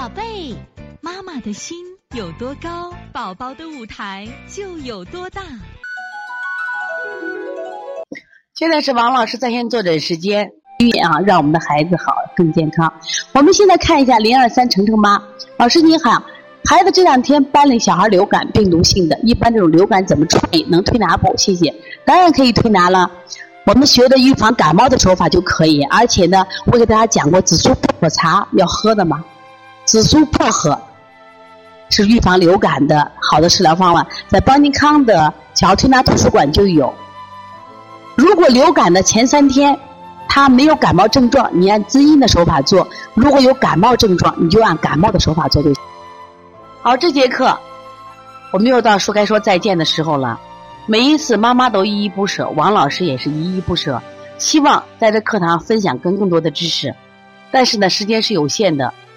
宝贝，妈妈的心有多高，宝宝的舞台就有多大。现在是王老师在线坐诊时间，啊，让我们的孩子好更健康。我们现在看一下零二三程程妈，老师你好，孩子这两天班里小孩流感，病毒性的，一般这种流感怎么处理？能推拿不？谢谢。当然可以推拿了。我们学的预防感冒的手法就可以，而且呢，我给大家讲过紫苏薄荷茶要喝的嘛。紫苏薄荷是预防流感的好的食疗方法，在邦尼康的小儿推拿图书馆就有。如果流感的前三天他没有感冒症状，你按滋阴的手法做；如果有感冒症状，你就按感冒的手法做就行。好，这节课我们又到说该说再见的时候了。每一次妈妈都依依不舍，王老师也是依依不舍。希望在这课堂分享更更多的知识，但是呢，时间是有限的。